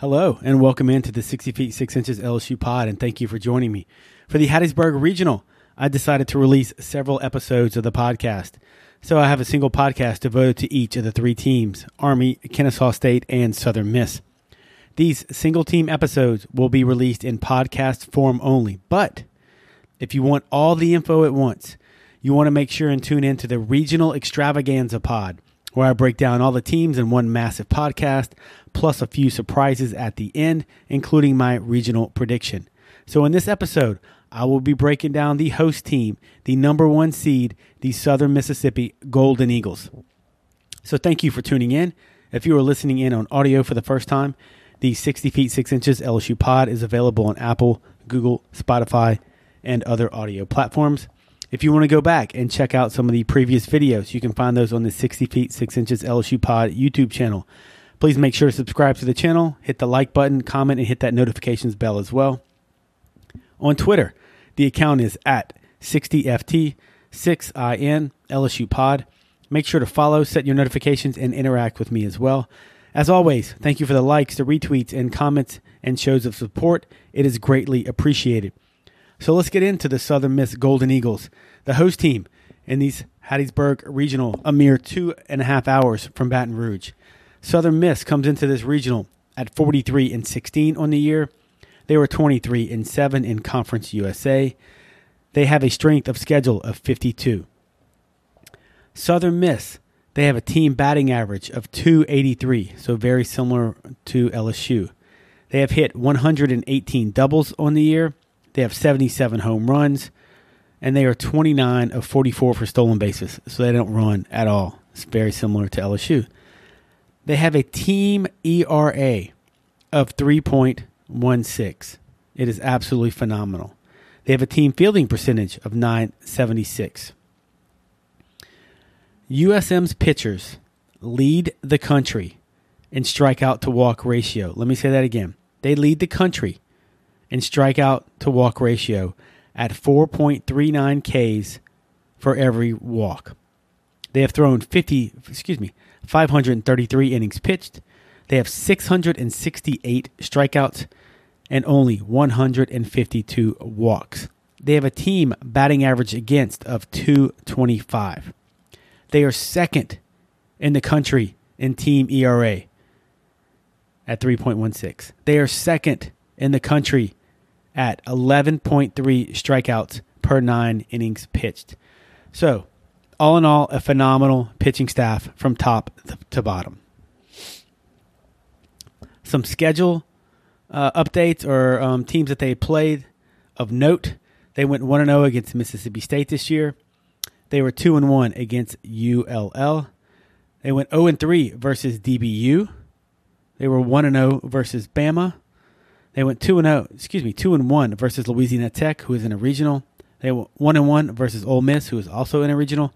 Hello, and welcome into the 60 feet 6 inches LSU pod, and thank you for joining me. For the Hattiesburg Regional, I decided to release several episodes of the podcast. So I have a single podcast devoted to each of the three teams Army, Kennesaw State, and Southern Miss. These single team episodes will be released in podcast form only, but if you want all the info at once, you want to make sure and tune in to the Regional Extravaganza pod, where I break down all the teams in one massive podcast, plus a few surprises at the end, including my regional prediction. So in this episode, I will be breaking down the host team, the number one seed, the Southern Mississippi Golden Eagles. So thank you for tuning in. If you are listening in on audio for the first time, the 60 feet 6 inches LSU pod is available on Apple, Google, Spotify, and other audio platforms. If you want to go back and check out some of the previous videos, you can find those on the 60 feet 6 inches LSU pod YouTube channel. Please make sure to subscribe to the channel, hit the like button, comment, and hit that notifications bell as well. On Twitter, the account is at 60FT6IN LSU Pod. Make sure to follow, set your notifications, and interact with me as well. As always, thank you for the likes, the retweets, and comments and shows of support. It is greatly appreciated. So let's get into the Southern Miss Golden Eagles, the host team in these Hattiesburg Regional, a mere two and a half hours from Baton Rouge. Southern Miss comes into this regional at 43 and 16 on the year. They were 23 and 7 in Conference USA. They have a strength of schedule of 52. Southern Miss, they have a team batting average of 283, so very similar to LSU. They have hit 118 doubles on the year. They have 77 home runs, and they are 29 of 44 for stolen bases, so they don't run at all. It's very similar to LSU. They have a team ERA of 3.16. It is absolutely phenomenal. They have a team fielding percentage of 976. USM's pitchers lead the country in strikeout to walk ratio. Let me say that again. They lead the country in strikeout to walk ratio at 4.39 Ks for every walk. They have thrown 50, excuse me, 533 innings pitched. They have 668 strikeouts and only 152 walks. They have a team batting average against of 225. They are second in the country in team ERA at 3.16. They are second in the country at 11.3 strikeouts per nine innings pitched. So, all in all, a phenomenal pitching staff from top to bottom. Some schedule uh, updates or um, teams that they played of note. They went 1 0 against Mississippi State this year. They were 2 1 against ULL. They went 0 3 versus DBU. They were 1 0 versus Bama. They went 2 and 0, excuse me, 2 and 1 versus Louisiana Tech, who is in a regional. They went 1 and 1 versus Ole Miss, who is also in a regional.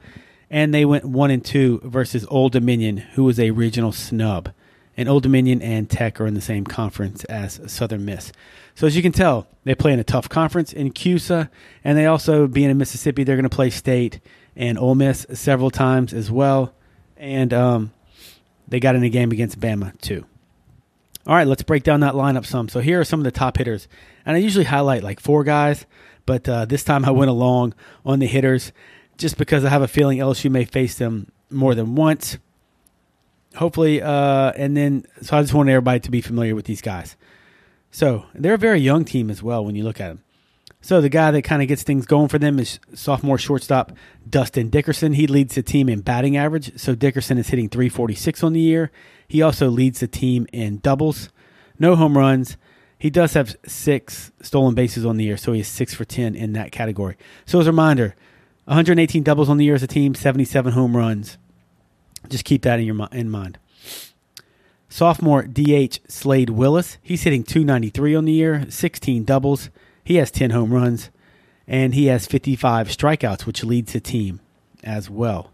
And they went 1 and 2 versus Old Dominion, who was a regional snub and Old Dominion and Tech are in the same conference as Southern Miss. So as you can tell, they play in a tough conference in CUSA, and they also, being in Mississippi, they're going to play State and Ole Miss several times as well, and um, they got in a game against Bama too. All right, let's break down that lineup some. So here are some of the top hitters, and I usually highlight like four guys, but uh, this time I went along on the hitters just because I have a feeling LSU may face them more than once hopefully, uh, and then so I just want everybody to be familiar with these guys. So they're a very young team as well when you look at them. So the guy that kind of gets things going for them is sophomore shortstop Dustin Dickerson. He leads the team in batting average. So Dickerson is hitting 346 on the year. He also leads the team in doubles, no home runs. He does have six stolen bases on the year, so he's six for 10 in that category. So as a reminder, 118 doubles on the year as a team, 77 home runs. Just keep that in your in mind. Sophomore DH Slade Wilks, he's hitting 293 on the year, 16 doubles. He has 10 home runs, and he has 55 strikeouts, which leads the team as well.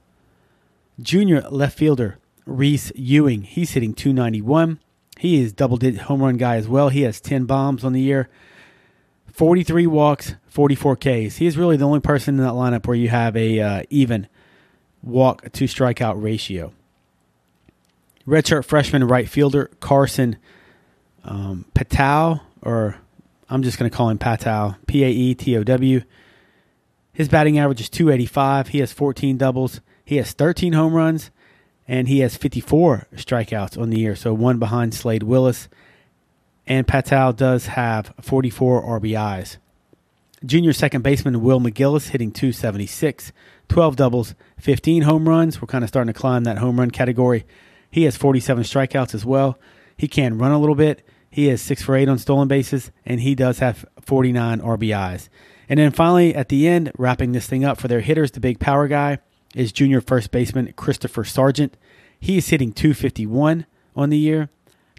Junior left fielder Reese Ewing, he's hitting 291. He is double digit home run guy as well. He has 10 bombs on the year, 43 walks, 44 Ks. He is really the only person in that lineup where you have a uh, even walk to strikeout ratio. Redshirt freshman right fielder Carson Um, Paetow, or I'm just going to call him Paetow, P A E T O W. His batting average is 285. He has 14 doubles. He has 13 home runs, and he has 54 strikeouts on the year, so one behind Slade Wilks. And Paetow does have 44 RBIs. Junior second baseman Will McGillis hitting 276, 12 doubles, 15 home runs. We're kind of starting to climb that home run category. He has 47 strikeouts as well. He can run a little bit. He is 6 for 8 on stolen bases, and he does have 49 RBIs. And then finally, at the end, wrapping this thing up for their hitters, the big power guy is junior first baseman Christopher Sargent. He is hitting 251 on the year,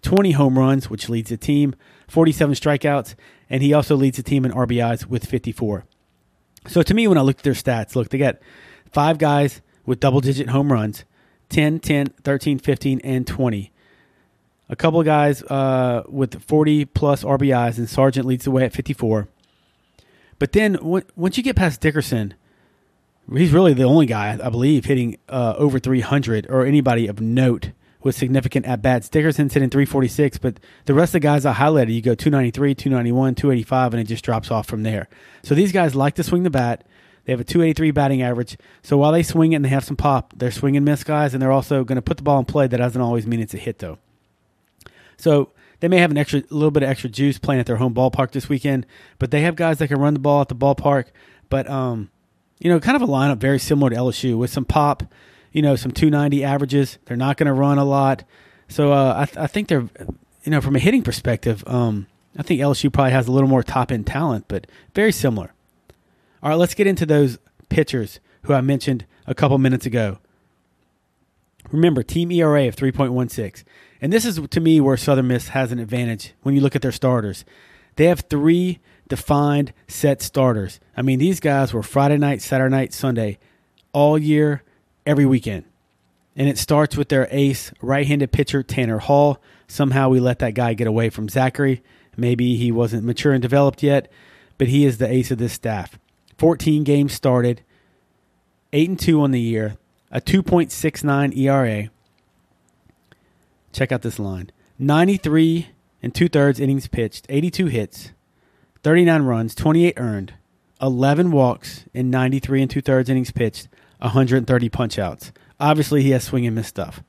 20 home runs, which leads the team, 47 strikeouts, and he also leads the team in RBIs with 54. So to me, when I look at their stats, look, they got five guys with double digit home runs 10, 10, 13, 15, and 20. A couple of guys uh, with 40 plus RBIs, and Sargent leads the way at 54. But then once you get past Dickerson, he's really the only guy, I believe, hitting uh, over 300 or anybody of note with significant at bats. Dickerson's hitting 346, but the rest of the guys I highlighted, you go 293, 291, 285, and it just drops off from there. So these guys like to swing the bat. They have a 283 batting average. So while they swing it and they have some pop, they're swinging miss guys, and they're also going to put the ball in play. That doesn't always mean it's a hit, though. So they may have an extra, a little bit of extra juice playing at their home ballpark this weekend, but they have guys that can run the ball at the ballpark. But um, you know, kind of a lineup very similar to LSU with some pop, you know, some 290 averages. They're not going to run a lot. So uh, I, th- I, think they're, you know, from a hitting perspective, um, I think LSU probably has a little more top end talent, but very similar. All right, let's get into those pitchers who I mentioned a couple minutes ago. Remember, team ERA of 3.16. And this is, to me, where Southern Miss has an advantage when you look at their starters. They have three defined set starters. I mean, these guys were Friday night, Saturday night, Sunday, all year, every weekend. And it starts with their ace, right handed pitcher, Tanner Hall. Somehow we let that guy get away from Zachary. Maybe he wasn't mature and developed yet, but he is the ace of this staff. 14 games started, 8 and 2 on the year, a 2.69 ERA. Check out this line 93 and two thirds innings pitched, 82 hits, 39 runs, 28 earned, 11 walks in 93 and two thirds innings pitched, 130 punchouts. Obviously, he has swing and miss stuff.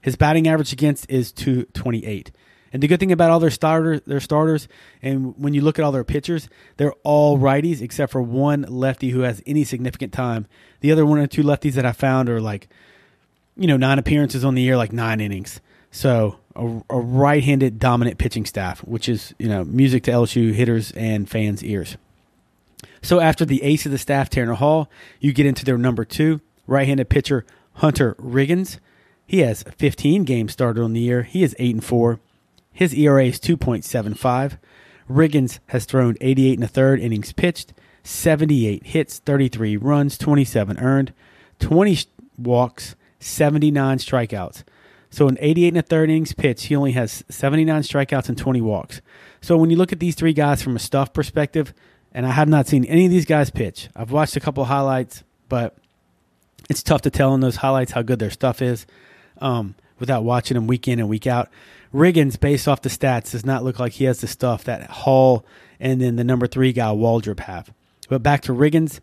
His batting average against is 228. And the good thing about all their starters, their starters, and when you look at all their pitchers, they're all righties except for one lefty who has any significant time. The other one or two lefties that I found are like, you know, nine appearances on the year, like nine innings. So a, a right-handed dominant pitching staff, which is you know music to LSU hitters and fans' ears. So after the ace of the staff, Tanner Hall, you get into their number two right-handed pitcher Hunter Riggins. He has 15 games started on the year. He is eight and four. His ERA is 2.75. Riggins has thrown 88 and a third innings pitched, 78 hits, 33 runs, 27 earned, 20 walks, 79 strikeouts. So in 88 and a third innings pitched, he only has 79 strikeouts and 20 walks. So when you look at these three guys from a stuff perspective, and I have not seen any of these guys pitch. I've watched a couple highlights, but it's tough to tell in those highlights how good their stuff is um, without watching them week in and week out. Riggins, based off the stats, does not look like he has the stuff that Hall and then the number three guy Waldrop have. But back to Riggins,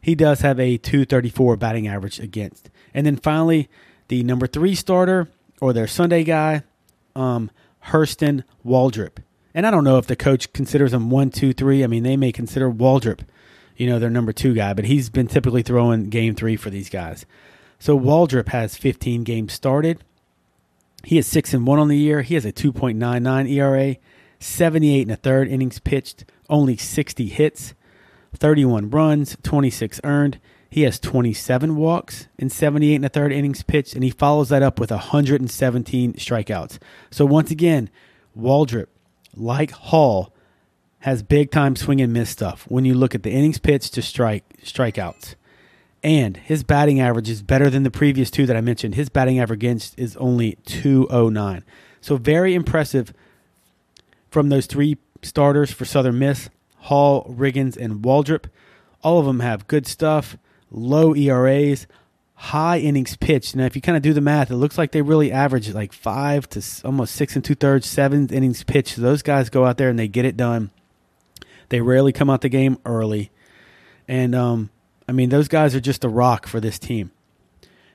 he does have a 234 batting average against. And then finally, the number three starter or their Sunday guy, um, Hurston Waldrop. And I don't know if the coach considers him one, two, three. I mean, they may consider Waldrop, you know, their number two guy, but he's been typically throwing game three for these guys. So Waldrop has 15 games started. He is six and one on the year. He has a 2.99 ERA, 78 and a third innings pitched, only 60 hits, 31 runs, 26 earned. He has 27 walks in 78 and a third innings pitched, and he follows that up with 117 strikeouts. So once again, Waldrop, like Hall, has big time swing and miss stuff when you look at the innings pitched to strike strikeouts. And his batting average is better than the previous two that I mentioned. His batting average against is only 209. So very impressive from those three starters for Southern Miss Hall, Riggins, and Waldrop. All of them have good stuff low ERAs, high innings pitched. Now, if you kind of do the math, it looks like they really average like five to almost six and two thirds, seven innings pitched. So those guys go out there and they get it done. They rarely come out the game early. And, um, I mean, those guys are just a rock for this team.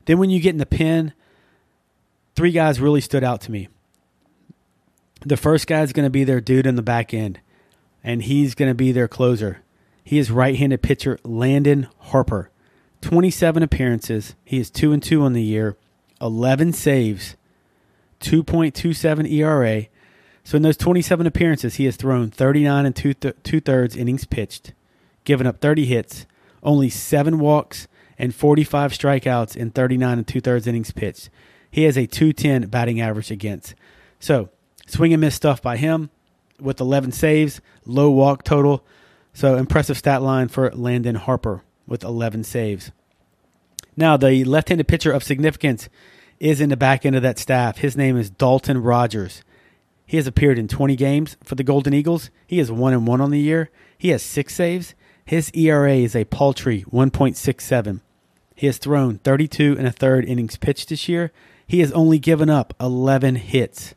Then when you get in the pen, three guys really stood out to me. The first guy is going to be their dude in the back end, and he's going to be their closer. He is right-handed pitcher Landon Harper. 27 appearances. He is 2 and 2 on the year, 11 saves, 2.27 ERA. So in those 27 appearances, he has thrown 39 and two, th- two thirds innings pitched, given up 30 hits, only seven walks, and 45 strikeouts in 39 and two thirds innings pitched. He has a 210 batting average against. So swing and miss stuff by him with 11 saves, low walk total. So impressive stat line for Landon Harper with 11 saves. Now, the left handed pitcher of significance is in the back end of that staff. His name is Dalton Rogers. He has appeared in 20 games for the Golden Eagles. He is 1 and 1 on the year. He has 6 saves. His ERA is a paltry 1.67. He has thrown 32 and a third innings pitched this year. He has only given up 11 hits.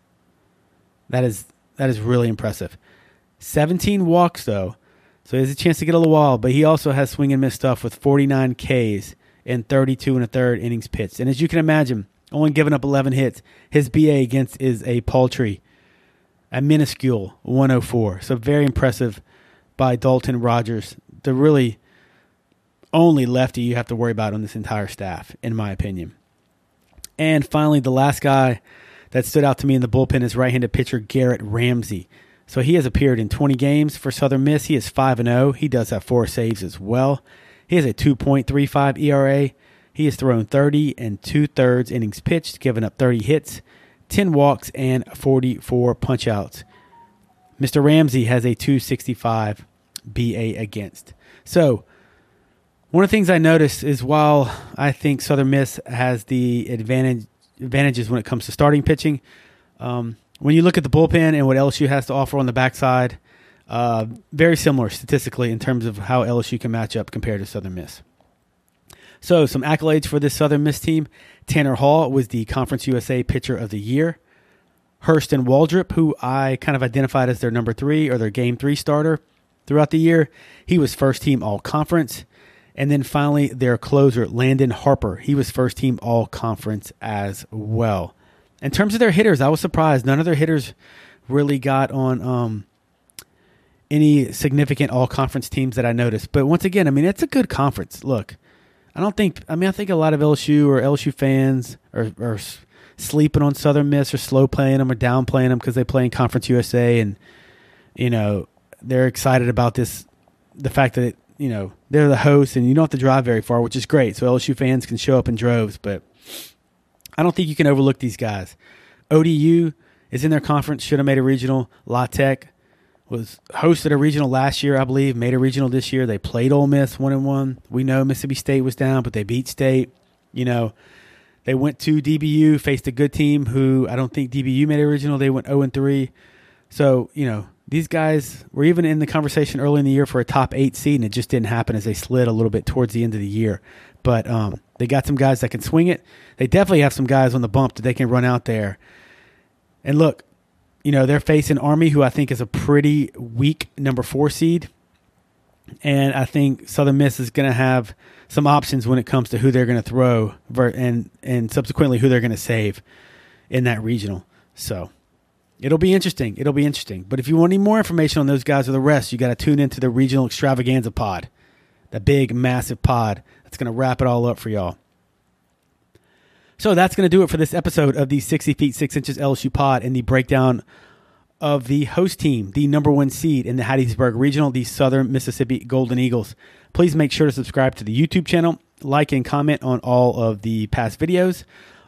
That is that is really impressive. 17 walks though. So he has a chance to get a little wild, but he also has swing and miss stuff with 49 Ks and 32 and a third innings pitched. And as you can imagine, only giving up 11 hits, his BA against is a paltry, a minuscule 104. So very impressive by Dalton Rogers, the really only lefty you have to worry about on this entire staff, in my opinion. And finally, the last guy that stood out to me in the bullpen is right-handed pitcher Garrett Ramsey. So he has appeared in 20 games for Southern Miss. He is 5 and 0. He does have four saves as well. He has a 2.35 ERA. He has thrown 30 and two thirds innings pitched, given up 30 hits, 10 walks, and 44 punchouts. Mr. Ramsey has a 265 BA against. So, one of the things I noticed is while I think Southern Miss has the advantage advantages when it comes to starting pitching, um, when you look at the bullpen and what LSU has to offer on the backside, uh, very similar statistically in terms of how LSU can match up compared to Southern Miss. So, some accolades for this Southern Miss team. Tanner Hall was the Conference USA Pitcher of the Year. Hurston Waldrop, who I kind of identified as their number three or their game three starter throughout the year, he was first team all conference. And then finally, their closer, Landon Harper, he was first team all conference as well. In terms of their hitters, I was surprised. None of their hitters really got on um, any significant all conference teams that I noticed. But once again, I mean, it's a good conference. Look, I don't think, I mean, I think a lot of LSU or LSU fans are, are sleeping on Southern Miss or slow playing them or downplaying them because they play in Conference USA and, you know, they're excited about this, the fact that, you know, they're the host and you don't have to drive very far, which is great. So LSU fans can show up in droves. But I don't think you can overlook these guys. ODU is in their conference, should have made a regional. La Tech was hosted a regional last year, I believe, made a regional this year. They played Ole Miss one and one. We know Mississippi State was down, but they beat State. You know, they went to DBU, faced a good team who I don't think DBU made a regional. They went 0 and 3. So, you know, these guys were even in the conversation early in the year for a top eight seed, and it just didn't happen as they slid a little bit towards the end of the year. But um, they got some guys that can swing it. They definitely have some guys on the bump that they can run out there. And look, you know, they're facing Army, who I think is a pretty weak number four seed. And I think Southern Miss is going to have some options when it comes to who they're going to throw and, and subsequently who they're going to save in that regional. So it'll be interesting. It'll be interesting. But if you want any more information on those guys or the rest, you got to tune into the regional extravaganza pod, the big, massive pod going to wrap it all up for y'all. So that's going to do it for this episode of the 60 feet 6 inches LSU pod and the breakdown of the host team, the number one seed in the Hattiesburg Regional, the Southern Mississippi Golden Eagles. Please make sure to subscribe to the YouTube channel, like and comment on all of the past videos.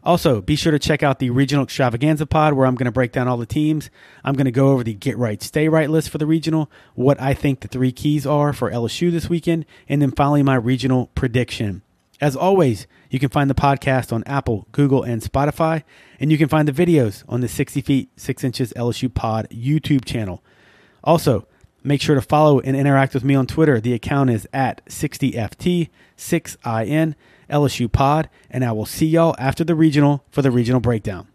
Also, be sure to check out the Regional Extravaganza Pod where I'm going to break down all the teams. I'm going to go over the Get Right, Stay Right list for the regional, what I think the three keys are for LSU this weekend, and then finally my regional prediction. As always, you can find the podcast on Apple, Google, and Spotify, and you can find the videos on the 60 feet 6 inches LSU Pod YouTube channel. Also, make sure to follow and interact with me on Twitter. The account is at 60FT6IN. LSU Pod, and I will see y'all after the regional for the regional breakdown.